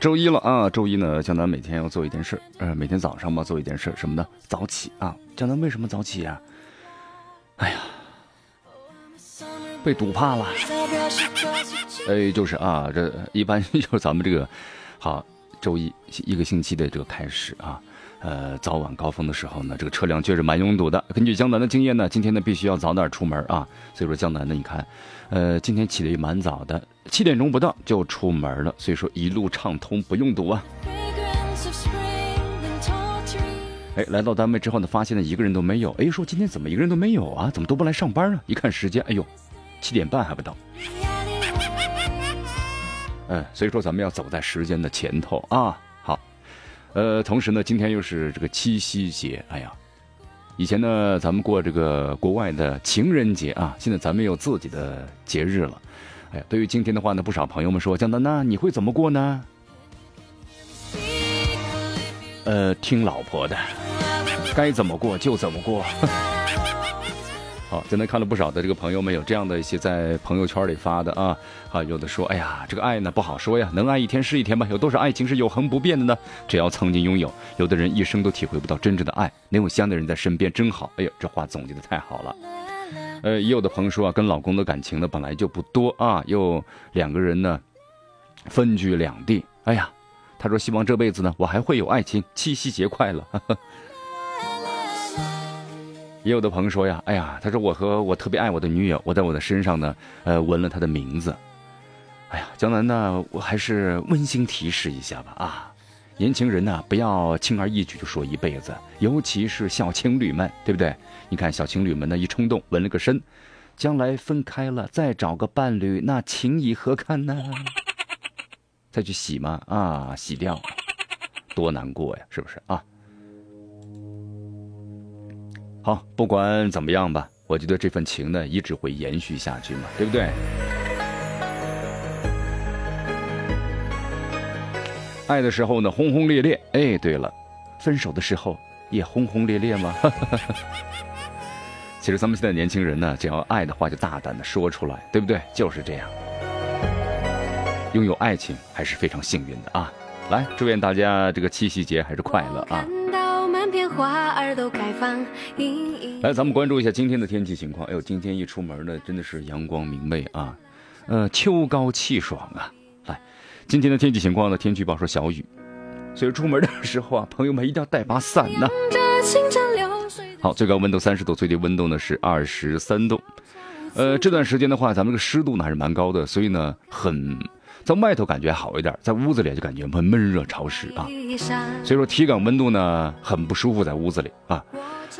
周一了啊！周一呢，江南每天要做一件事，呃，每天早上嘛做一件事，什么呢？早起啊！江南为什么早起呀？哎呀，被堵怕了。哎，就是啊，这一般 就是咱们这个，好，周一一个星期的这个开始啊。呃，早晚高峰的时候呢，这个车辆确实蛮拥堵的。根据江南的经验呢，今天呢必须要早点出门啊。所以说江南呢，你看，呃，今天起的也蛮早的，七点钟不到就出门了。所以说一路畅通，不用堵啊。哎，来到单位之后呢，发现呢一个人都没有。哎，说今天怎么一个人都没有啊？怎么都不来上班啊？一看时间，哎呦，七点半还不到。嗯，所以说咱们要走在时间的前头啊。呃，同时呢，今天又是这个七夕节，哎呀，以前呢咱们过这个国外的情人节啊，现在咱们有自己的节日了，哎呀，对于今天的话呢，不少朋友们说，江丹娜，你会怎么过呢？呃，听老婆的，该怎么过就怎么过。好，今天看了不少的这个朋友们有这样的一些在朋友圈里发的啊啊，有的说，哎呀，这个爱呢不好说呀，能爱一天是一天吧。有多少爱情是永恒不变的呢？只要曾经拥有，有的人一生都体会不到真正的爱，能有相的人在身边真好。哎呦，这话总结的太好了。呃，也有的朋友说啊，跟老公的感情呢本来就不多啊，又两个人呢分居两地。哎呀，他说希望这辈子呢我还会有爱情。七夕节快乐。也有的朋友说呀，哎呀，他说我和我特别爱我的女友，我在我的身上呢，呃，纹了她的名字。哎呀，江南呢，我还是温馨提示一下吧啊，年轻人呢，不要轻而易举就说一辈子，尤其是小情侣们，对不对？你看小情侣们呢，一冲动纹了个身，将来分开了再找个伴侣，那情以何堪呢？再去洗吗？啊，洗掉，多难过呀，是不是啊？好，不管怎么样吧，我觉得这份情呢，一直会延续下去嘛，对不对？爱的时候呢，轰轰烈烈。哎，对了，分手的时候也轰轰烈烈吗？其实咱们现在年轻人呢，只要爱的话，就大胆的说出来，对不对？就是这样，拥有爱情还是非常幸运的啊！来，祝愿大家这个七夕节还是快乐啊！花儿都开放。来，咱们关注一下今天的天气情况。哎呦，今天一出门呢，真的是阳光明媚啊，呃，秋高气爽啊。来，今天的天气情况呢，天气预报说小雨，所以出门的时候啊，朋友们一定要带把伞呢。好，最高温度三十度，最低温度呢是二十三度。呃，这段时间的话，咱们这个湿度呢还是蛮高的，所以呢很。在外头感觉好一点，在屋子里就感觉闷闷热潮湿啊，所以说体感温度呢很不舒服，在屋子里啊。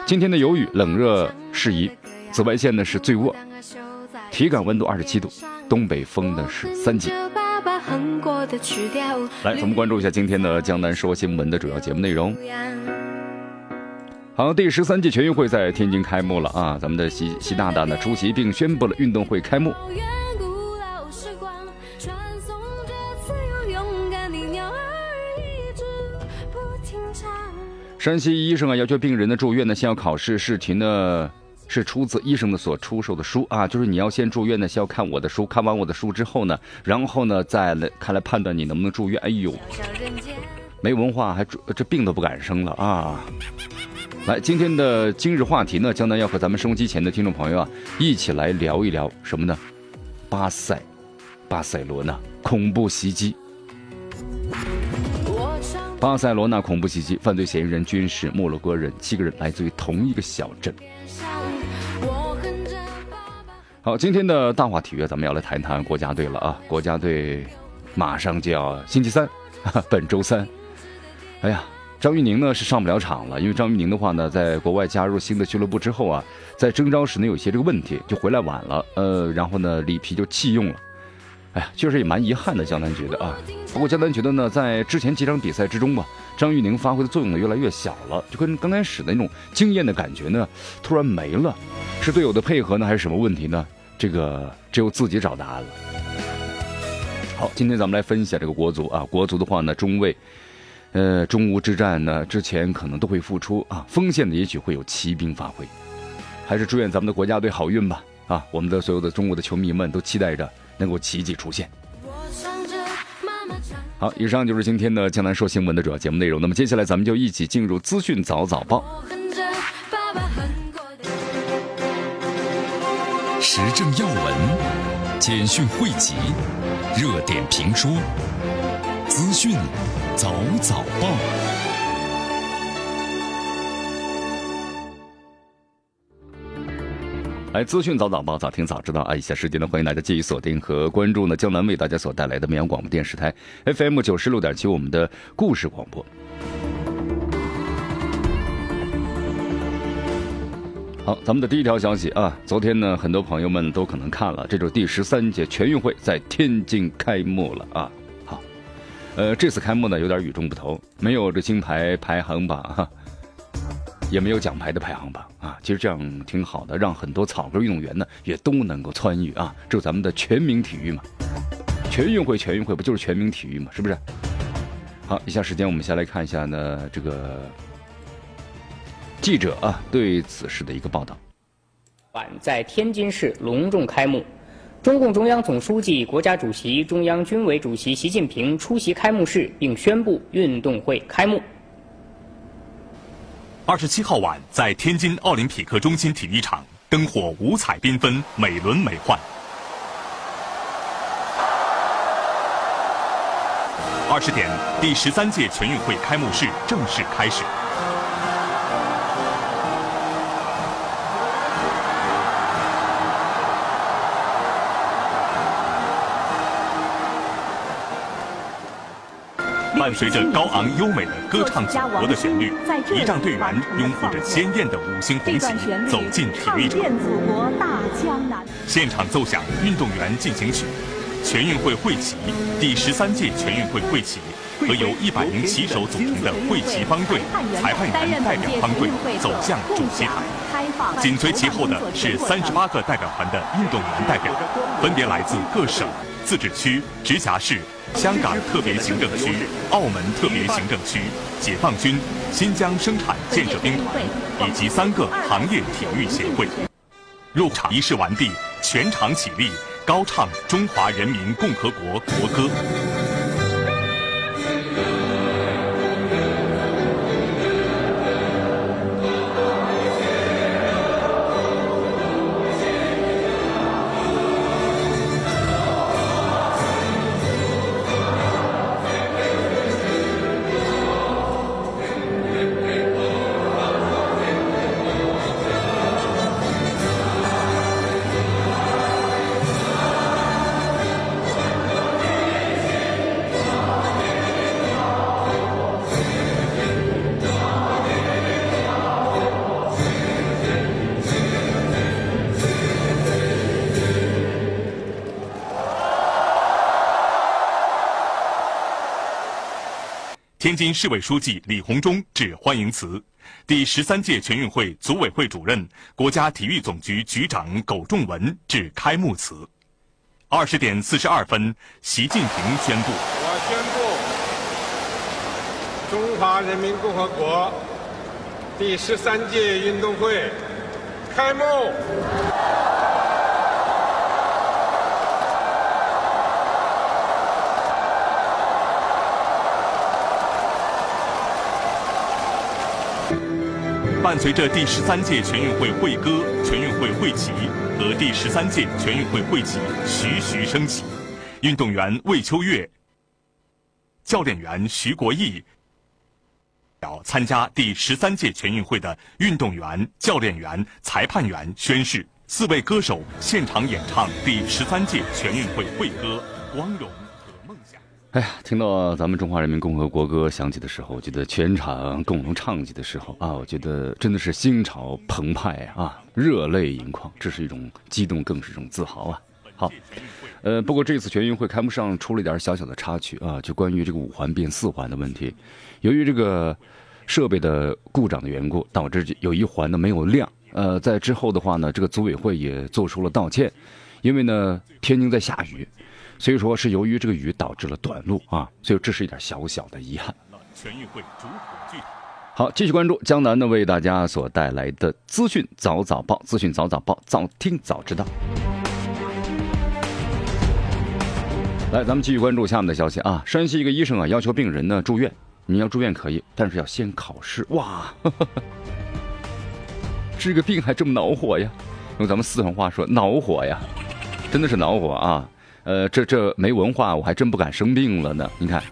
今天的有雨，冷热适宜，紫外线呢是最弱，体感温度二十七度，东北风呢是三级。来，咱们关注一下今天的江南说新闻的主要节目内容。好，第十三届全运会在天津开幕了啊，咱们的习习大大呢出席并宣布了运动会开幕。山西医生啊，要求病人呢住院呢，先要考试。试题呢是出自医生的所出售的书啊，就是你要先住院呢，先要看我的书，看完我的书之后呢，然后呢再来看来判断你能不能住院。哎呦，没文化还这病都不敢生了啊！来，今天的今日话题呢，江南要和咱们收机前的听众朋友啊，一起来聊一聊什么呢？巴塞，巴塞罗那恐怖袭击。巴塞罗那恐怖袭击，犯罪嫌疑人均是摩洛哥人，七个人来自于同一个小镇。好，今天的大话体育，咱们要来谈谈国家队了啊！国家队马上就要星期三，本周三，哎呀，张玉宁呢是上不了场了，因为张玉宁的话呢，在国外加入新的俱乐部之后啊，在征召时呢有些这个问题，就回来晚了。呃，然后呢，里皮就弃用了。哎呀，确实也蛮遗憾的，江南觉得啊。不过江南觉得呢，在之前几场比赛之中吧，张玉宁发挥的作用呢越来越小了，就跟刚开始的那种惊艳的感觉呢突然没了。是队友的配合呢，还是什么问题呢？这个只有自己找答案了。好，今天咱们来分析这个国足啊，国足的话呢，中卫。呃，中吴之战呢，之前可能都会复出啊，锋线的也许会有骑兵发挥，还是祝愿咱们的国家队好运吧啊！我们的所有的中国的球迷们都期待着能够奇迹出现。好，以上就是今天的江南说新闻的主要节目内容。那么接下来咱们就一起进入资讯早早报，时政要闻、简讯汇集、热点评说、资讯。早早报，来资讯早早报，早听早知道啊！以下时间呢，欢迎大家继续锁定和关注呢江南为大家所带来的绵阳广播电视台 FM 九十六点七，我们的故事广播。好，咱们的第一条消息啊，昨天呢，很多朋友们都可能看了，这就是第十三届全运会在天津开幕了啊。好呃，这次开幕呢有点与众不同，没有这金牌排行榜，哈，也没有奖牌的排行榜啊。其实这样挺好的，让很多草根运动员呢也都能够参与啊。这是咱们的全民体育嘛，全运会，全运会不就是全民体育嘛，是不是？好，以下时间我们先来看一下呢这个记者啊对此事的一个报道。晚在天津市隆重开幕。中共中央总书记、国家主席、中央军委主席习近平出席开幕式，并宣布运动会开幕。二十七号晚，在天津奥林匹克中心体育场，灯火五彩缤纷，美轮美奂。二十点，第十三届全运会开幕式正式开始。伴随着高昂优美的歌唱祖国的旋律，仪仗队员拥护着鲜艳的五星红旗走进体育场。现场奏响运动员进行曲，全运会会旗，第十三届全运会会旗和由一百名旗手组成的会旗方队、裁判员代表方队走向主席台。紧随其后的是三十八个代表团的运动员代表，分别来自各省、自治区、直辖市。香港特别行政区、澳门特别行政区、解放军、新疆生产建设兵团以及三个行业体育协会。入场仪式完毕，全场起立，高唱中华人民共和国国歌。天津市委书记李鸿忠致欢迎词，第十三届全运会组委会主任、国家体育总局局长苟仲文致开幕词。二十点四十二分，习近平宣布：我宣布，中华人民共和国第十三届运动会开幕。伴随着第十三届全运会会歌、全运会会旗和第十三届全运会会旗徐徐升起，运动员魏秋月、教练员徐国义要参加第十三届全运会的运动员、教练员、裁判员宣誓，四位歌手现场演唱第十三届全运会会歌《光荣》。哎呀，听到咱们中华人民共和国歌响起的时候，我觉得全场共同唱起的时候啊，我觉得真的是心潮澎湃啊，热泪盈眶，这是一种激动，更是一种自豪啊。好，呃，不过这次全运会开幕上出了一点小小的插曲啊，就关于这个五环变四环的问题，由于这个设备的故障的缘故，导致有一环呢没有亮。呃，在之后的话呢，这个组委会也做出了道歉，因为呢天津在下雨。所以说是由于这个雨导致了短路啊，所以这是一点小小的遗憾。全运会主火炬。好，继续关注江南呢为大家所带来的资讯早早报，资讯早早报，早听早知道。来，咱们继续关注下面的消息啊。山西一个医生啊要求病人呢住院，你要住院可以，但是要先考试。哇，治个病还这么恼火呀？用咱们四川话说，恼火呀，真的是恼火啊。呃，这这没文化，我还真不敢生病了呢。你看，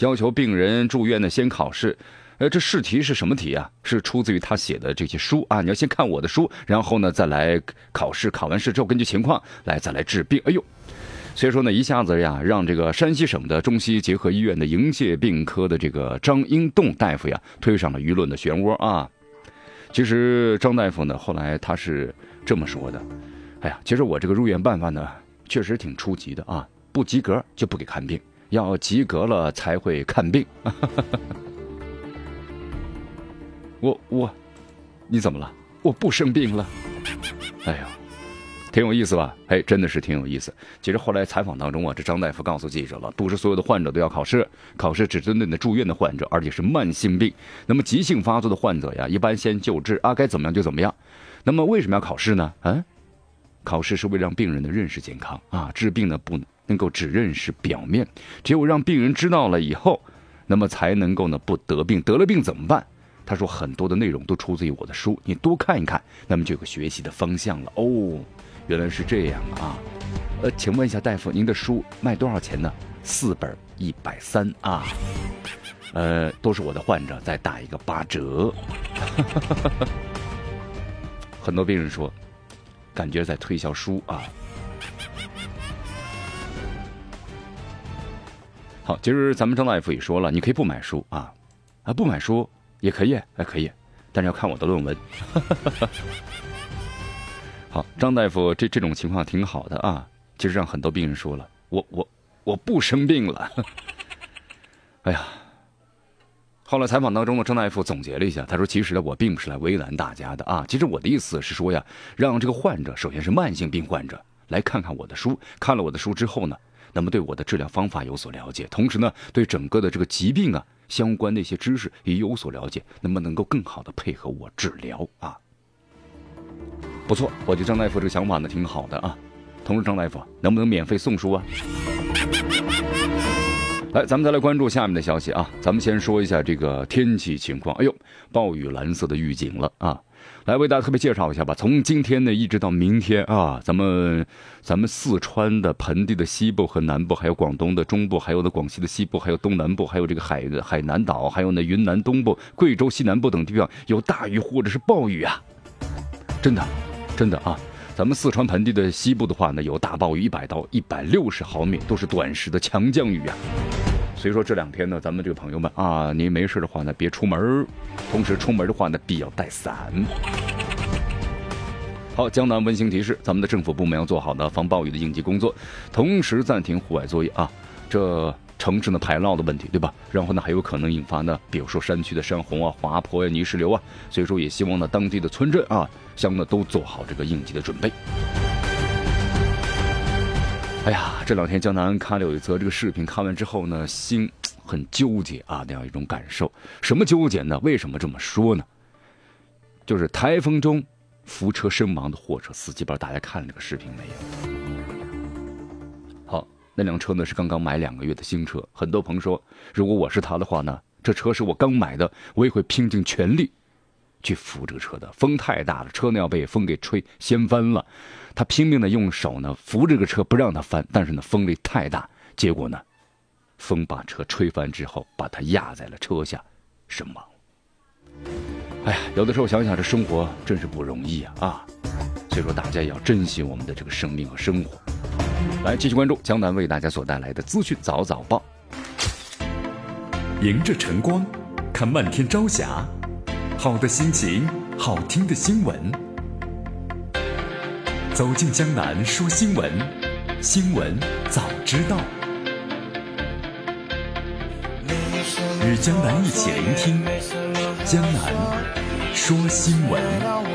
要求病人住院呢，先考试。呃，这试题是什么题啊？是出自于他写的这些书啊。你要先看我的书，然后呢再来考试。考完试之后，根据情况来再来治病。哎呦，所以说呢，一下子呀，让这个山西省的中西结合医院的营界病科的这个张英栋大夫呀，推上了舆论的漩涡啊。其实张大夫呢，后来他是这么说的：，哎呀，其实我这个入院办法呢。确实挺初级的啊，不及格就不给看病，要及格了才会看病。我我，你怎么了？我不生病了。哎呀，挺有意思吧？哎，真的是挺有意思。其实后来采访当中啊，这张大夫告诉记者了，不是所有的患者都要考试，考试只针对那住院的患者，而且是慢性病。那么急性发作的患者呀，一般先救治啊，该怎么样就怎么样。那么为什么要考试呢？嗯？考试是为了让病人的认识健康啊，治病呢不能够只认识表面，只有让病人知道了以后，那么才能够呢不得病。得了病怎么办？他说很多的内容都出自于我的书，你多看一看，那么就有个学习的方向了。哦，原来是这样啊。呃，请问一下大夫，您的书卖多少钱呢？四本一百三啊。呃，都是我的患者，再打一个八折。很多病人说。感觉在推销书啊。好，其实咱们张大夫也说了，你可以不买书啊，啊，不买书也可以，还可以，但是要看我的论文。好，张大夫这这种情况挺好的啊，其实让很多病人说了，我我我不生病了。哎呀。后来采访当中呢，张大夫总结了一下，他说：“其实呢，我并不是来为难大家的啊。其实我的意思是说呀，让这个患者，首先是慢性病患者，来看看我的书。看了我的书之后呢，那么对我的治疗方法有所了解，同时呢，对整个的这个疾病啊相关的一些知识也有所了解，那么能够更好的配合我治疗啊。不错，我觉得张大夫这个想法呢挺好的啊。同时，张大夫能不能免费送书啊？”来，咱们再来关注下面的消息啊！咱们先说一下这个天气情况。哎呦，暴雨蓝色的预警了啊！来为大家特别介绍一下吧。从今天呢一直到明天啊，咱们咱们四川的盆地的西部和南部，还有广东的中部，还有呢广西的西部，还有东南部，还有这个海海南岛，还有呢云南东部、贵州西南部等地方有大雨或者是暴雨啊！真的，真的啊！咱们四川盆地的西部的话呢，有大暴雨一百到一百六十毫米，都是短时的强降雨啊。所以说这两天呢，咱们这个朋友们啊，您没事的话呢，别出门同时出门的话呢，必要带伞。好，江南温馨提示：咱们的政府部门要做好呢防暴雨的应急工作，同时暂停户外作业啊。这城市的排涝的问题，对吧？然后呢还有可能引发呢，比如说山区的山洪啊、滑坡呀、泥石流啊。所以说也希望呢当地的村镇啊，乡呢都做好这个应急的准备。哎呀，这两天江南看了有一则这个视频，看完之后呢，心很纠结啊，那样一种感受。什么纠结呢？为什么这么说呢？就是台风中扶车身亡的货车司机，不知道大家看了这个视频没有？那辆车呢是刚刚买两个月的新车。很多朋友说，如果我是他的话呢，这车是我刚买的，我也会拼尽全力去扶这个车的。风太大了，车呢要被风给吹掀翻了。他拼命的用手呢扶这个车不让它翻，但是呢风力太大，结果呢，风把车吹翻之后，把他压在了车下，身亡。哎呀，有的时候想想这生活真是不容易啊啊！所以说大家也要珍惜我们的这个生命和生活。来继续关注江南为大家所带来的资讯早早报。迎着晨光，看漫天朝霞，好的心情，好听的新闻。走进江南说新闻，新闻早知道。与江南一起聆听江南说新闻。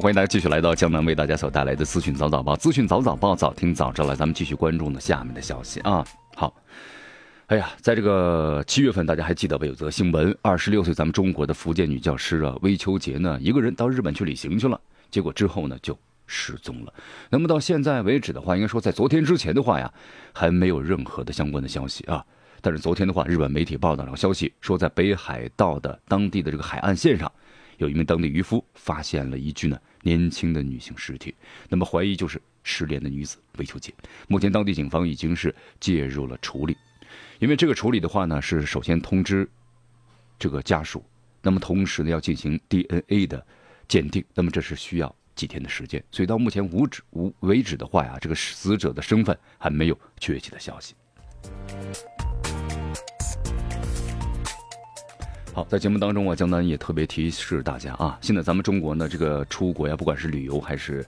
欢迎大家继续来到江南为大家所带来的资讯早早报，资讯早早报，早听早知道。咱们继续关注呢下面的消息啊。好。哎呀，在这个七月份，大家还记得吧？有则新闻，二十六岁咱们中国的福建女教师啊，魏秋杰呢，一个人到日本去旅行去了，结果之后呢就失踪了。那么到现在为止的话，应该说在昨天之前的话呀，还没有任何的相关的消息啊。但是昨天的话，日本媒体报道了消息，说在北海道的当地的这个海岸线上，有一名当地渔夫发现了一具呢年轻的女性尸体，那么怀疑就是失联的女子魏秋杰。目前当地警方已经是介入了处理。因为这个处理的话呢，是首先通知这个家属，那么同时呢要进行 DNA 的鉴定，那么这是需要几天的时间，所以到目前无止无为止的话呀，这个死者的身份还没有确切的消息。好，在节目当中啊，江南也特别提示大家啊，现在咱们中国呢，这个出国呀，不管是旅游还是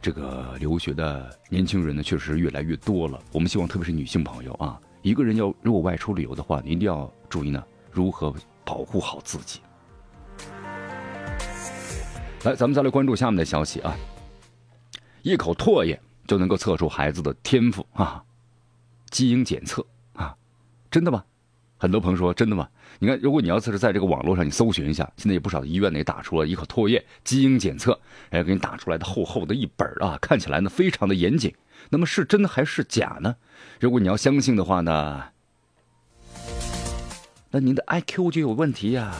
这个留学的年轻人呢，确实越来越多了。我们希望，特别是女性朋友啊。一个人要如果外出旅游的话，你一定要注意呢，如何保护好自己。来，咱们再来关注下面的消息啊。一口唾液就能够测出孩子的天赋啊？基因检测啊？真的吗？很多朋友说真的吗？你看，如果你要是在这个网络上你搜寻一下，现在有不少的医院呢也打出了一口唾液基因检测，哎，给你打出来的厚厚的一本啊，看起来呢非常的严谨。那么是真的还是假呢？如果你要相信的话呢，那您的 IQ 就有问题呀！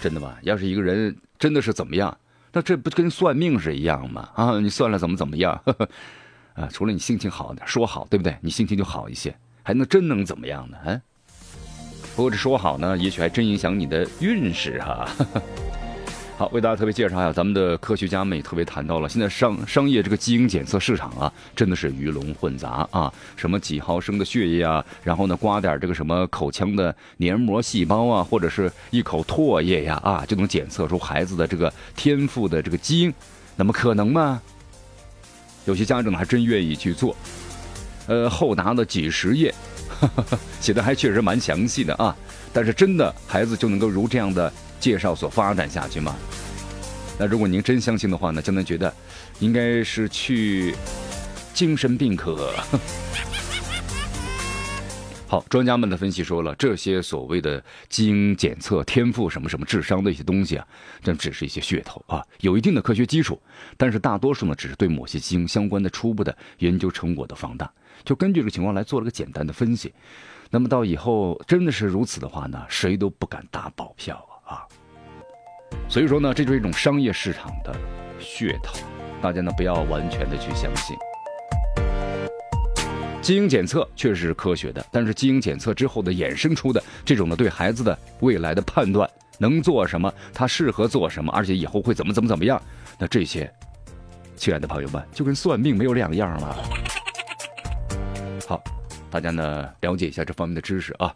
真的吗？要是一个人真的是怎么样，那这不跟算命是一样吗？啊，你算了怎么怎么样？啊，除了你心情好点，说好对不对？你心情就好一些，还能真能怎么样呢？啊，不过这说好呢，也许还真影响你的运势哈。好，为大家特别介绍一下，咱们的科学家们也特别谈到了，现在商商业这个基因检测市场啊，真的是鱼龙混杂啊，什么几毫升的血液啊，然后呢刮点这个什么口腔的黏膜细胞啊，或者是一口唾液呀啊，就能检测出孩子的这个天赋的这个基因，那么可能吗？有些家长还真愿意去做，呃，厚达的几十页，写的还确实蛮详细的啊，但是真的孩子就能够如这样的。介绍所发展下去吗？那如果您真相信的话呢，江南觉得应该是去精神病科。好，专家们的分析说了，这些所谓的基因检测、天赋什么什么、智商的一些东西啊，这只是一些噱头啊，有一定的科学基础，但是大多数呢，只是对某些基因相关的初步的研究成果的放大，就根据这个情况来做了个简单的分析。那么到以后真的是如此的话呢，谁都不敢打保票啊。啊，所以说呢，这就是一种商业市场的噱头，大家呢不要完全的去相信。基因检测确实是科学的，但是基因检测之后的衍生出的这种呢，对孩子的未来的判断，能做什么，他适合做什么，而且以后会怎么怎么怎么样，那这些，亲爱的朋友们，就跟算命没有两样了。好，大家呢了解一下这方面的知识啊。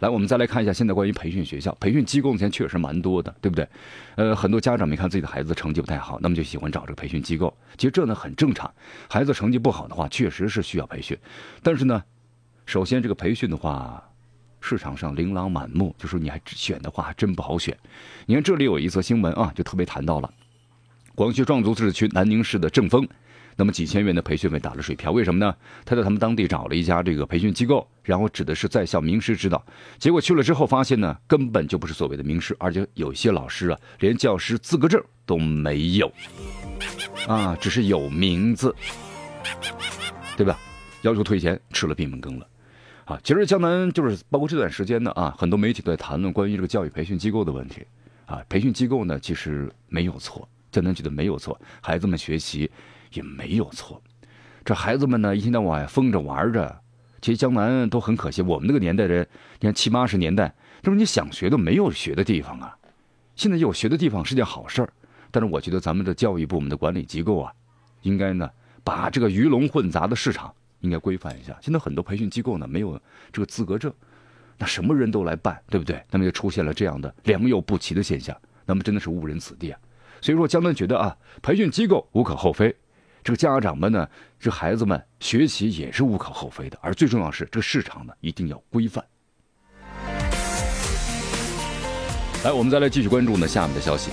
来，我们再来看一下现在关于培训学校、培训机构，目前确实蛮多的，对不对？呃，很多家长没看自己的孩子成绩不太好，那么就喜欢找这个培训机构。其实这呢很正常，孩子成绩不好的话，确实是需要培训。但是呢，首先这个培训的话，市场上琳琅满目，就说你还选的话，还真不好选。你看这里有一则新闻啊，就特别谈到了广西壮族自治区南宁市的正丰。那么几千元的培训费打了水漂，为什么呢？他在他们当地找了一家这个培训机构，然后指的是在校名师指导，结果去了之后发现呢，根本就不是所谓的名师，而且有些老师啊，连教师资格证都没有，啊，只是有名字，对吧？要求退钱，吃了闭门羹了，啊，其实江南就是包括这段时间呢，啊，很多媒体都在谈论关于这个教育培训机构的问题，啊，培训机构呢其实没有错，江南觉得没有错，孩子们学习。也没有错，这孩子们呢一天到晚疯着玩着，其实江南都很可惜。我们那个年代的，你看七八十年代，这是你想学都没有学的地方啊。现在有学的地方是件好事儿，但是我觉得咱们的教育部门的管理机构啊，应该呢把这个鱼龙混杂的市场应该规范一下。现在很多培训机构呢没有这个资格证，那什么人都来办，对不对？那么就出现了这样的良莠不齐的现象，那么真的是误人子弟啊。所以说，江南觉得啊，培训机构无可厚非，这个家长们呢，这孩子们学习也是无可厚非的，而最重要是这个市场呢一定要规范。来，我们再来继续关注呢下面的消息。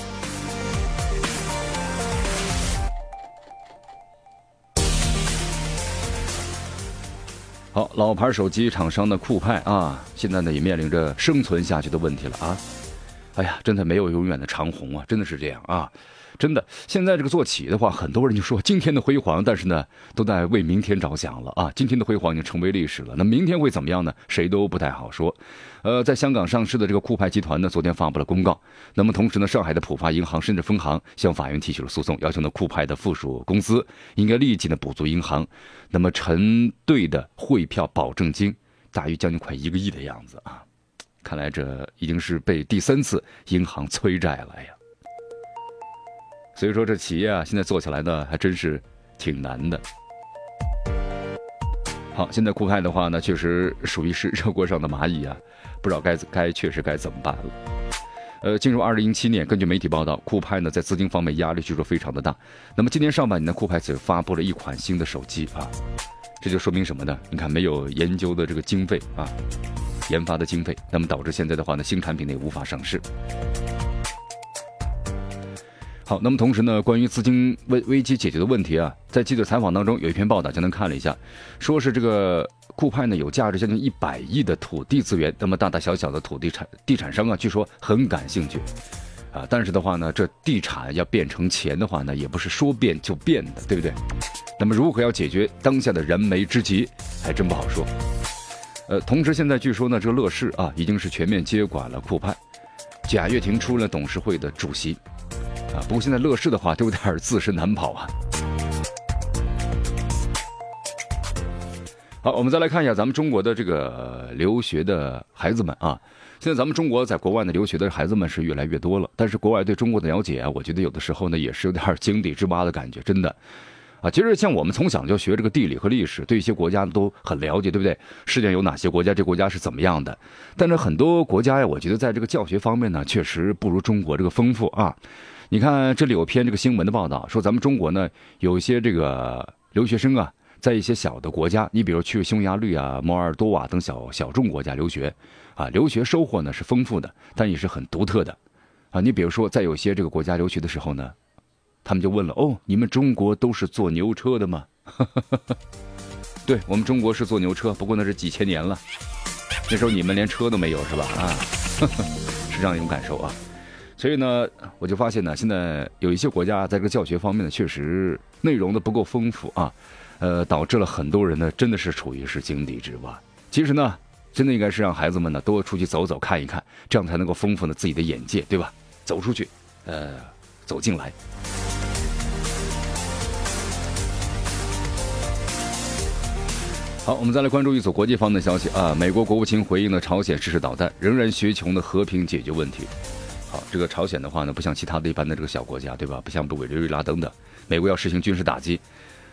好，老牌手机厂商的酷派啊，现在呢也面临着生存下去的问题了啊！哎呀，真的没有永远的长虹啊，真的是这样啊！真的，现在这个做企业的话，很多人就说今天的辉煌，但是呢，都在为明天着想了啊。今天的辉煌已经成为历史了，那明天会怎么样呢？谁都不太好说。呃，在香港上市的这个酷派集团呢，昨天发布了公告。那么同时呢，上海的浦发银行深圳分行向法院提起了诉讼，要求呢酷派的附属公司应该立即呢补足银行那么承兑的汇票保证金，大约将近快一个亿的样子啊。看来这已经是被第三次银行催债了呀。所以说，这企业啊，现在做起来呢，还真是挺难的。好，现在酷派的话呢，确实属于是热锅上的蚂蚁啊，不知道该该确实该怎么办了。呃，进入二零一七年，根据媒体报道，酷派呢在资金方面压力据说非常的大。那么今年上半年呢，酷派只发布了一款新的手机啊，这就说明什么呢？你看，没有研究的这个经费啊，研发的经费，那么导致现在的话呢，新产品呢也无法上市。好，那么同时呢，关于资金危危机解决的问题啊，在记者采访当中有一篇报道，简单看了一下，说是这个酷派呢有价值将近一百亿的土地资源，那么大大小小的土地产地产商啊，据说很感兴趣，啊，但是的话呢，这地产要变成钱的话呢，也不是说变就变的，对不对？那么如何要解决当下的燃眉之急，还真不好说。呃，同时现在据说呢，这个乐视啊，已经是全面接管了酷派，贾跃亭出了董事会的主席。啊，不过现在乐视的话都有点自身难保啊。好，我们再来看一下咱们中国的这个留学的孩子们啊。现在咱们中国在国外的留学的孩子们是越来越多了，但是国外对中国的了解啊，我觉得有的时候呢也是有点井底之蛙的感觉，真的。啊，其实像我们从小就学这个地理和历史，对一些国家都很了解，对不对？世界有哪些国家？这国家是怎么样的？但是很多国家呀，我觉得在这个教学方面呢，确实不如中国这个丰富啊。你看，这里有篇这个新闻的报道，说咱们中国呢，有一些这个留学生啊，在一些小的国家，你比如去匈牙利啊、摩尔多瓦等小小众国家留学，啊，留学收获呢是丰富的，但也是很独特的，啊，你比如说在有些这个国家留学的时候呢，他们就问了，哦，你们中国都是坐牛车的吗？对我们中国是坐牛车，不过那是几千年了，那时候你们连车都没有是吧？啊，是这样一种感受啊。所以呢，我就发现呢，现在有一些国家在这个教学方面呢，确实内容的不够丰富啊，呃，导致了很多人呢，真的是处于是井底之蛙。其实呢，真的应该是让孩子们呢多出去走走看一看，这样才能够丰富呢自己的眼界，对吧？走出去，呃，走进来。好，我们再来关注一组国际方面的消息啊，美国国务卿回应了朝鲜试试导弹，仍然寻求呢和平解决问题。这个朝鲜的话呢，不像其他的一般的这个小国家，对吧？不像不委内瑞拉等等，美国要实行军事打击，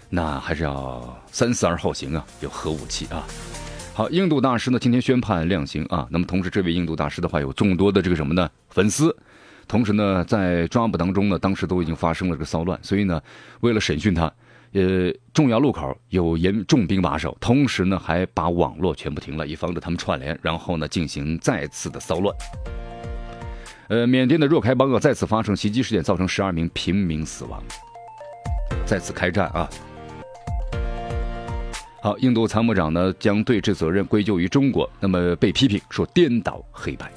那还是要三思而后行啊，有核武器啊。好，印度大师呢今天宣判量刑啊。那么同时，这位印度大师的话有众多的这个什么呢粉丝，同时呢在抓捕当中呢，当时都已经发生了这个骚乱，所以呢为了审讯他，呃，重要路口有严重兵把守，同时呢还把网络全部停了，以防止他们串联，然后呢进行再次的骚乱。呃，缅甸的若开邦啊再次发生袭击事件，造成十二名平民死亡。再次开战啊！好，印度参谋长呢将对峙责任归咎于中国，那么被批评说颠倒黑白。